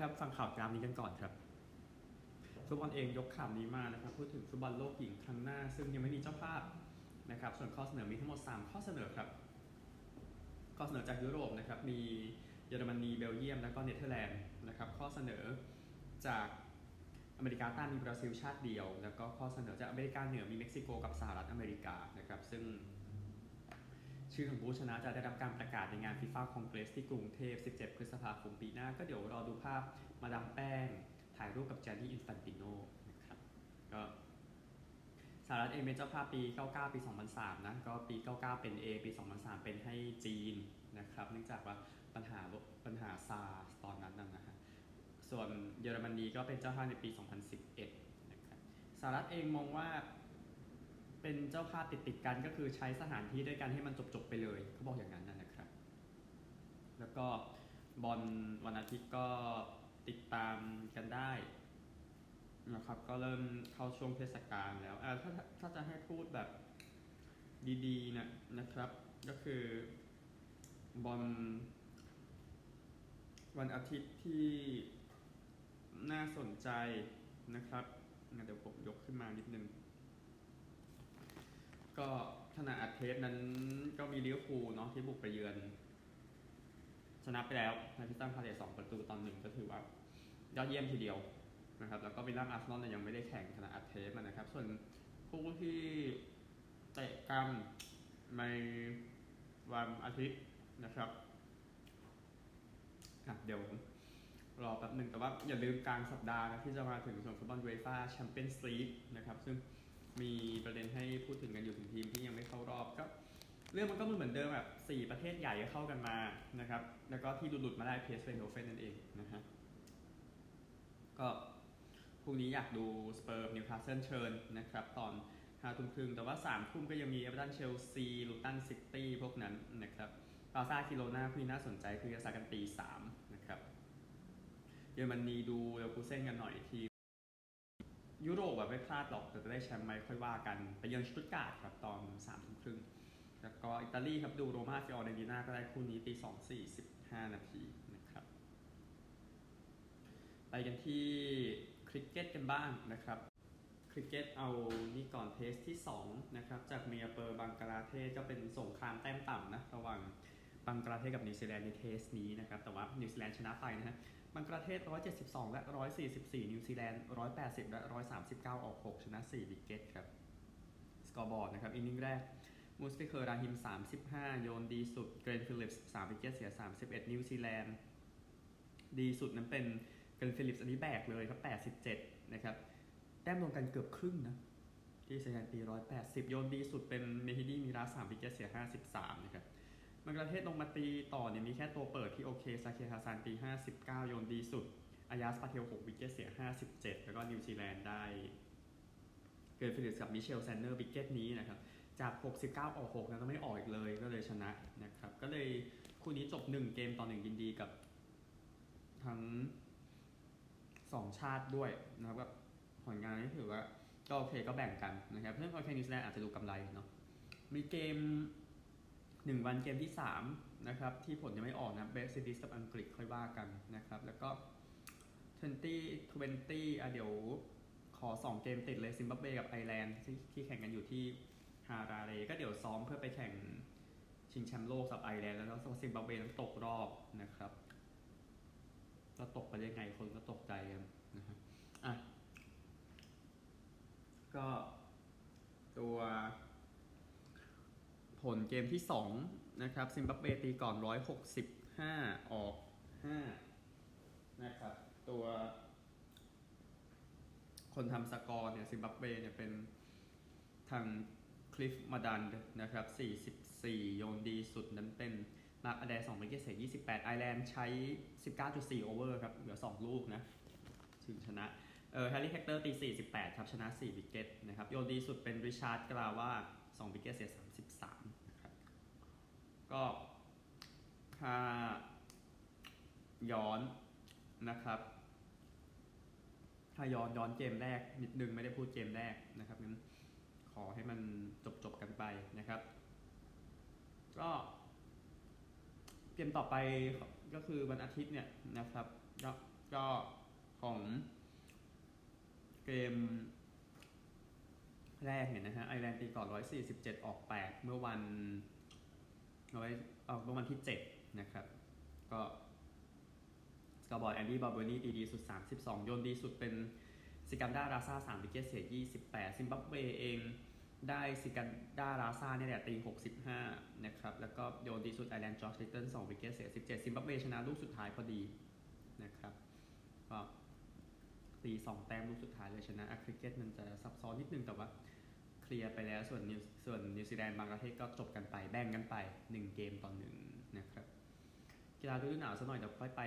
ครับฟังข่าวคราวนี้กันก่อนครับฟุตบอลเองยกข่าวนี้มานะครับพูดถึงฟุตบอลโลกหญิงครั้งหน้า ซึ่งยังไม่มีเจ้าภาพนะครับ ส่วนข้อเสนอมีทั้งหมด 3 ข้อเสนอครับ ข้อเสนอจากยุโรปนะครับมีเยอรมนีเบลเยียมแล้วก็เนเธอร์แลนด์นะครับข้อเสนอจากอเมริกาใต้มีบราซิลชาติเดียว แล้วก็ข้อเสนอจากอเมริกาเหนือมีเม็กซิโกกับสหรัฐอเมริกานะครับซึ่ง ชื่อของผู้ชนะจะได้รับการประกาศในงาน FIFA Congress ที่กรุงเทพ 17 พฤษภาคมปีหน้า ก็เดี๋ยวรอดูภาพมาดามแป้ง ถ่ายรูปกับแจนนี่อินฟันติโนนะครับก็สหรัฐเองเป็นเจ้าภาพปี 99 ปี 2003 นะ ก็ปี 99 เป็น A ปี 2003 เป็นให้จีนนะครับ เนื่องจากว่าปัญหาปัญหาซาตอนนั้นนะฮะ ส่วนเยอรมนีก็เป็นเจ้าภาพในปี 2011 นะครับ สหรัฐเองมองว่า เป็นเจ้าภาพติดติดกันก็คือใช้สถานที่ด้วยกันให้มันจบๆไปเลยเขาบอกอย่างนั้นนะครับ แล้วก็บอลวันอาทิตย์ก็ติดตามกันได้นะครับก็เริ่มเข้าช่วงเทศกาลแล้วถ้าถ้าจะให้พูดแบบดีๆนะนะครับ ก็คือบอลวันอาทิตย์ที่น่าสนใจนะครับ เดี๋ยวผมยกขึ้นมานิดนึง ก็ขณะอัดเทปนั้นก็มีลิเวอร์พูลเนาะที่บุกไปเยือน ชนะไปแล้วในคริสตัล พาเลซสองประตูต่อหนึ่งก็ถือว่ายอดเยี่ยมทีเดียวนะครับ แล้วก็วิลล่าอาร์เซนอลยังไม่ได้แข่งขณะอัดเทปนะครับ ส่วนผู้ที่เตะกันในวันอาทิตย์นะครับอะเดี๋ยวรอแป๊บหนึ่งแต่ว่าอย่าลืมกลางสัปดาห์นะที่จะมาถึงส่วนฟุตบอลยูฟ่าแชมเปี้ยนส์ลีกนะครับ ซึ่ง มีประเด็นให้พูดถึงกันอยู่ถึงทีมที่ยังไม่เข้ารอบก็เรื่องมันก็เหมือนเดิมแบบ4ประเทศใหญ่เข้ากันมานะครับ แล้วก็ที่หลุดๆมาได้เพสเฟนโดเฟนนั่นเองนะฮะก็พรุ่งนี้อยากดูสเปอร์นิวคาสเซิลเชิญนะครับ ตอนห้าทุ่มครึ่งแต่ว่าสามทุ่มก็ยังมีเอเวอร์ตันเชลซีลูตันซิตี้พวกนั้นนะครับบาซ่าคิโลนาคุยน่าสนใจคือจะสากันตีสามนะครับเยอรมนีดูเลวกูเซ่นกันหน่อยที ยุโรปแบบไม่พลาดหรอกแต่จะได้แชมป์ไหมค่อยว่ากันไปเยือนสตุ๊ตการ์ทครับตอนสามทุ่มครึ่งแล้วก็อิตาลีครับดูโรมาฟิออเรนติน่าก็ได้คู่นี้ตีสองสี่สิบห้านาทีนะครับ ไปกันที่คริกเก็ตกันบ้างนะครับคริกเก็ตเอานี่ก่อน Test ที่2นะครับจากมีร์ปูร์บังกลาเทศก็เป็นสงครามแต้มต่ำนะระหว่างบังกลาเทศกับนิวซีแลนด์ใน Test นี้นะครับแต่ว่านิวซีแลนด์ชนะไปนะฮะ บังกลาเทศ 172 และ 144 นิวซีแลนด์ 180 และ 139 ออก 6 ชนะ 4 wicket ครับ scoreboard นะครับ inning แรก มุชฟิกูร์ราฮิม 35 โยนดีสุด เกล็นฟิลิปส์ 3 wicket เสีย 31 นิวซีแลนด์ ดีสุดนั้นเป็นเกล็นฟิลิปส์อันนี้แบกเลยครับ 87 นะครับ แต้มรวมกันเกือบครึ่งนะ ที่สแตนปี180 โยนดีสุดเป็นเมฮิดีมิราซ 3 wicket เสีย 53 นะครับ บังกลาเทศลงมาตีต่อเนี่ยมีแค่ตัวเปิดที่โอเคซาเคียร์ ฮาซานตี 59 โยนดีสุด อายาซ ปาเทล 6 wicket เสีย 57 แล้วก็นิวซีแลนด์ได้ เกล็น ฟิลิปส์กับมิตเชลล์ แซนต์เนอร์ wicket นี้นะครับ จาก 69 ออก6แล้วก็ไม่ออกอีกเลยก็เลยชนะนะครับ ก็เลยคู่นี้จบ 1 เกมต่อ 1 ยินดีกับ ทั้ง 2 ชาติด้วยนะครับกับผลงานนี้ถือว่าก็โอเคก็แบ่งกันนะครับเพื่อนโอเคนิวซีแลนด์อาจจะดูกำไรเนาะมีเกม หนึ่งวันเกมที่3นะครับที่ผลยังไม่ออกนะเวสต์อินดีสกับอังกฤษค่อยว่ากันนะครับ แล้วก็20 20อะเดี๋ยวขอ 2 เกมติดเลยซิมบับเบกับไอร์แลนด์ที่ที่แข่งกันอยู่ที่ฮาราเรก็เดี๋ยวซ้อมเพื่อไปแข่งชิงแชมป์โลกกับไอร์แลนด์แล้วก็ซิมบับเบนั้นตกรอบนะครับก็ตกไปยังไงคนก็ตกใจกันนะครับอะก็ตัว ผลเกมที่ 2 นะครับซิมบับเบตีก่อน 165 ออก 5 นะครับ ตัว คนทำสกอร์เนี่ยซิมบับเบเนี่ยเป็นทางคลิฟมาดันนะครับ 44 โยนดีสุดนั้นเป็นมาร์กอแดร์สอง wicket เสีย28 ไอแลนด์ใช้ 19.4 over ครับ เหลือ 2 ลูกนะ ถึงชนะ เออแฮร์รี่แฮกเตอร์ตี 48 ครับ ชนะ 4 wicket นะครับ โยนดีสุดเป็นริชาร์ดงาราวา2 wicket เสีย33นะครับ ก็ถ้าย้อนนะครับ ถ้าย้อนย้อนเกมแรกนิดนึงไม่ได้พูดเกมแรกนะครับงั้นขอให้มันจบจบกันไปนะครับ ก็เกมต่อไปก็คือวันอาทิตย์เนี่ยนะครับก็ก็ของเกมแรกเนี่ยนะฮะไอร์แลนด์ตีก่อน147 ออก 8 เมื่อวัน เออเมื่อวันที่ 7 นะครับ ก็ scoreboard แอนดี้บาร์เบอร์นี่ตีดีสุด 32 โยนดีสุดเป็นซิกันดาราซา3 wicket เสีย28 ซิมบับเวเองได้ซิกันดาราซาเนี่ยแหละตี 65 นะครับ แล้วก็โยนดีสุดไอร์แลนด์จอร์จลิตเติ้ล2 wicket เสีย17 ซิมบับเวชนะลูกสุดท้ายพอดีนะครับ ก็ตีสองแต้มลูกสุดท้ายเลยชนะอะคริกเก็ตมันจะซับซ้อนนิดนึงแต่ว่า เคลียร์ไปแล้วส่วนนิวส่วนนิวซีแลนด์บังกลาเทศก็จบกันไปแบ่งกันไป 1 เกมต่อหนึ่งนะครับกีฬาฤดูหนาวสักหน่อยเดี๋ยวค่อยไป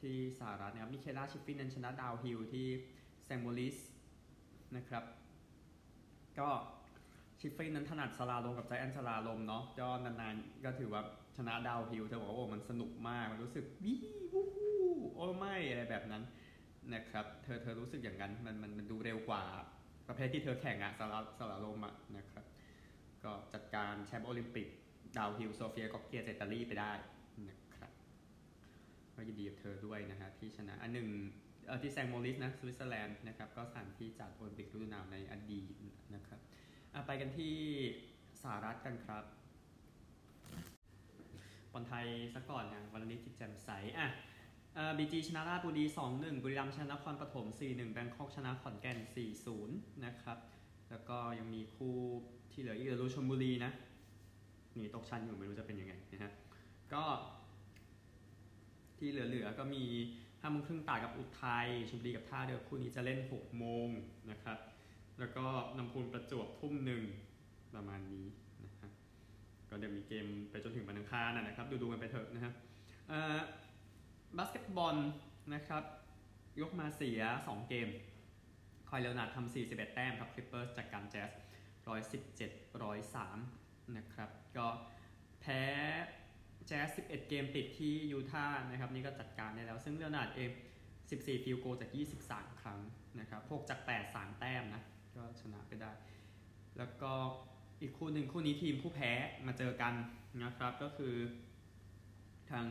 ที่สหรัฐนะครับมิเคล่าชิฟฟรินนั้นชนะ downhill ที่แซงโมลิสนะครับ ก็ชิฟฟินนั้นถนัด slalom กับ giant slalom เนาะก็นานๆก็ถือว่าชนะ downhill เธอบอกว่าโอ้มันสนุกมาก มันรู้สึกวิว oh my อะไรแบบนั้นนะครับ เธอเธอรู้สึกอย่างนั้นมันมันมันดู ประเภทที่เธอแข่งอะสลา slalom อะนะครับ ก็จัดการแชมป์โอลิมปิก downhill โซเฟียก็อกเกียอิตาลีไปได้นะครับก็ยินดีกับเธอด้วยนะฮะที่ชนะอันหนึ่งเออที่แซงโมลิสนะสวิตเซอร์แลนด์นะครับก็สถานที่จัดโอลิมปิกฤดูหนาวในอดีตนะครับอะไปกันที่สหรัฐกันครับบอลไทยสักก่อนนะวันนี้จิตแจ่มใสอะ บีจีชนะราชบุรี 2-1 บุรีรัมย์ชนะนครปฐม 4-1 แบงคอกชนะขอนแก่น 4-0 นะครับ แล้วก็ยังมีคู่ที่เหลืออีกเออรูชลบุรีนะหนีตกชั้นอยู่ไม่รู้จะเป็นยังไงนะฮะ ก็ที่เหลือๆก็มีห้าโมงครึ่งตากับอุทัยชลบุรีกับท่าเรือคู่นี้จะเล่น6โมงนะครับ แล้วก็นำพูนประจวบทุ่มหนึ่งประมาณนี้นะฮะ ก็เดี๋ยวมีเกมไปจนถึงวันอังคารนะครับ ดูดูๆกันไปเถอะนะฮะเอ่อ บาสเกตบอลนะครับ ยกมาเสีย 2 เกม คาวายเลียวนาร์ดทำ41 แต้มครับคลิปเปอร์สจากการแจ๊ส117 103 นะครับ ก็แพ้แจ๊ส11 เกมติดที่ยูทาห์นะครับ นี่ก็จัดการได้แล้ว ซึ่งเลียวนาร์ดเอง 14 field goal จาก 23 ครั้งนะครับ6จาก 8 3 แต้มนะ ก็ชนะไปได้ แล้วก็อีกคู่หนึ่งคู่นี้ทีมผู้แพ้มาเจอกันนะครับก็คือทาง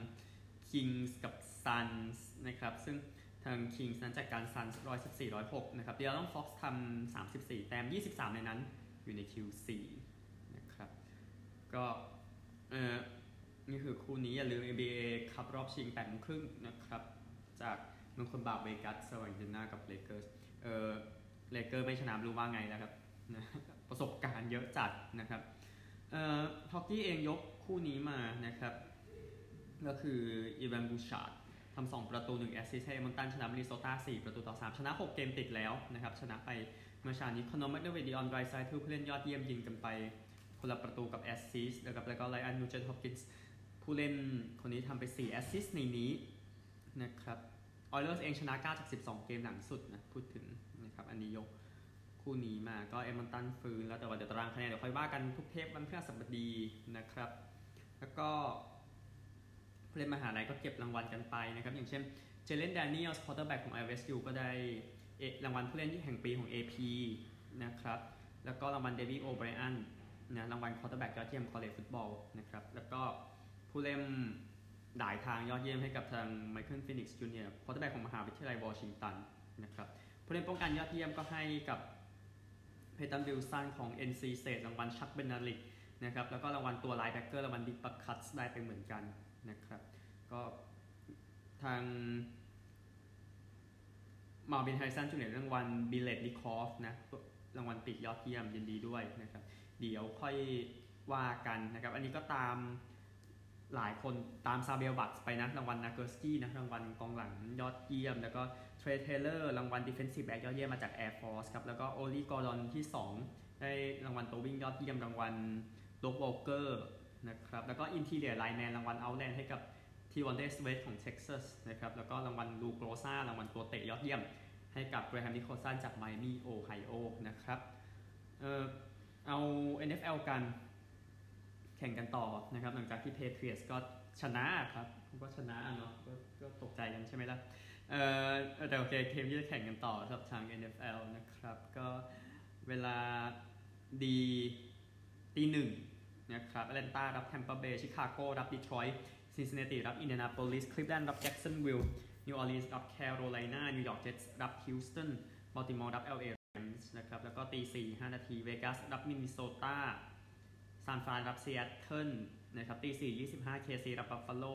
Kings กับ Suns นะครับ ซึ่งทาง Kings นั้นจากการ Suns 114 106 นะครับ เดียร์ลองฟ็อกซ์ทำ34 แต้ม 23 ในนั้นอยู่ใน Q4 นะครับ ก็เออนี่คือคู่นี้อย่าลืม NBA คับรอบชิง8โมงครึ่งนะครับ จากเมืองคนบาเวกัสสวัสดีนากับเลเกอร์สเออเลเกอร์ไม่ชนะรู้ว่าไงนะครับนะประสบการณ์เยอะจัดนะครับเอ่อฮอกกี้เองยกคู่นี้มานะครับ ก็คืออีวานบูชาร์ดทำสองประตู1 assist ให้เอมอนตันชนะมินนิโซตา4ประตูต่อ3ชนะ6เกมติดแล้วนะครับ ชนะไปเมื่อเช้านี้คอนอร์แมคเดวิดลีออนไดรไซเทิลผู้เล่นยอดเยี่ยมยิงกันไปคนละประตูกับ assist นะครับแล้วก็ไลอันนูเจนฮอปกินส์ผู้เล่นคนนี้ทำไป4 assist ในนี้นะครับออยเลอร์สเองชนะ9จาก12 เกมหลังสุดนะพูดถึงนะครับอันนี้ยกคู่นี้มาก็เอมอนตันฟื้นแล้วแต่ว่าเดี๋ยวตารางคะแนนเดี๋ยวค่อยว่ากันทุกเทปวันพฤหัสบดีนะครับ แล้วก็ ผู้เล่นมหาลัยก็เก็บรางวัลกันไปนะครับ อย่างเช่นเจเลนแดเนียลส์ quarterback ของ LSU ก็ได้เอ่อรางวัลผู้เล่นแห่งปีของ AP นะครับ แล้วก็รางวัลเดวิดโอไบรอันนะรางวัล quarterback ยอดเยี่ยม college football นะครับ แล้วก็ผู้เล่นหลายทางยอดเยี่ยมให้กับทางไมเคิลฟินิกซ์จูเนียร์ quarterback ของมหาวิทยาลัยวอชิงตันนะครับผู้เล่นป้องกันยอดเยี่ยมก็ให้กับเพตันวิลสันของ NC State รางวัลชักเบนนาลิกนะครับ แล้วก็รางวัลตัวไลน์แบ็กเกอร์รางวัลดิปปักคัตได้ไปเหมือนกัน นะครับ ก็ทางมาบินไฮซันจูเนียร์รางวัลบิเลตลิคอฟนะรางวัลติดยอดเยี่ยมยินดีด้วยนะครับ เดี๋ยวค่อยว่ากันนะครับ อันนี้ก็ตามหลายคนตามซาเบลบัตไปนะ รางวัลนาเกอร์สกี้นะ รางวัลกองหลังยอดเยี่ยม แล้วก็เทรเทเลอร์รางวัล defensive back ยอดเยี่ยมมาจาก Air Force ครับ แล้วก็ออลลีกอร์ดอนที่ 2 ได้รางวัลตัววิ่งยอดเยี่ยมรางวัลโดกวอล์กเกอร์ นะครับแล้วก็ interior lineman รางวัลเอาต์แลนด์ให้กับทีวันเดสเวสของเท็กซัสนะครับแล้วก็รางวัลลูโกรซ่ารางวัลตัวเตะยอดเยี่ยม ให้กับเกรแฮมนิโคลสันจากไมอามี่โอไฮโอนะครับเออเอา NFL กันแข่งกันต่อนะครับหลังจากที่เพเทรียตส์ก็ชนะครับก็ชนะเนาะกก็ตกใจกันใช่ไหมล่ะเออแต่โอเคเกมที่จะแข่งกันต่อสำหรับทาง NFL นะครับ ก็เวลาดีตีหนึ่ง นะครับแอตแลนตารับแทมเปอร์เบย์ชิคาโกรับดีทรอยต์ซินซินเนติรับอินเดียนาโพลิสคลิฟแลนด์รับแจ็กสันวิลล์นิวออร์ลีนส์รับแคโรไลนานิวยอร์กเจ็ตส์รับฮิวสตันบัลติมอร์รับ LA Rams นะครับแล้วก็ตีสี่ห้านาทีเวกัสรับมินนิโซตาซานฟรานรับซีแอตเทิลนะครับตีสี่ยี่สิบห้า KC รับบัฟฟาโล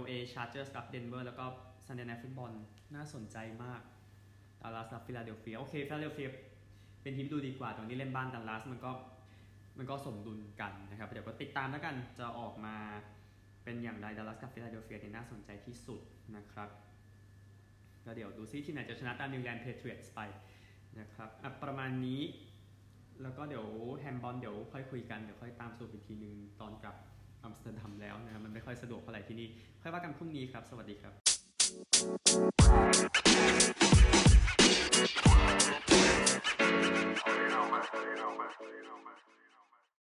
LA Chargers รับเดนเวอร์แล้วก็ Sunday Night Football น่าสนใจมากดัลลัสรับฟิลาเดลเฟียโอเคฟิลาเดลเฟียเป็นทีมดูดีกว่าตรงนี้เล่นบ้านดัลลัสมันก็ มันก็สมดุลกันนะครับ เดี๋ยวก็ติดตามแล้วกันจะออกมาเป็นอย่างไรดัลลัสกับฟิลาเดลเฟียที่น่าสนใจที่สุดนะครับก็เดี๋ยวดูซิทีมไหนจะชนะตามนิวอิงแลนด์เพเทรียตส์ไปนะครับอประมาณนี้ แล้วก็เดี๋ยวแฮนด์บอลเดี๋ยวค่อยคุยกัน เดี๋ยวค่อยตามสู่อีกทีนึงตอนกลับอัมสเตอร์ดัมแล้วนะครับมันไม่ค่อยสะดวกเท่าไหร่ที่นี่ ค่อยว่ากันพรุ่งนี้ครับ สวัสดีครับ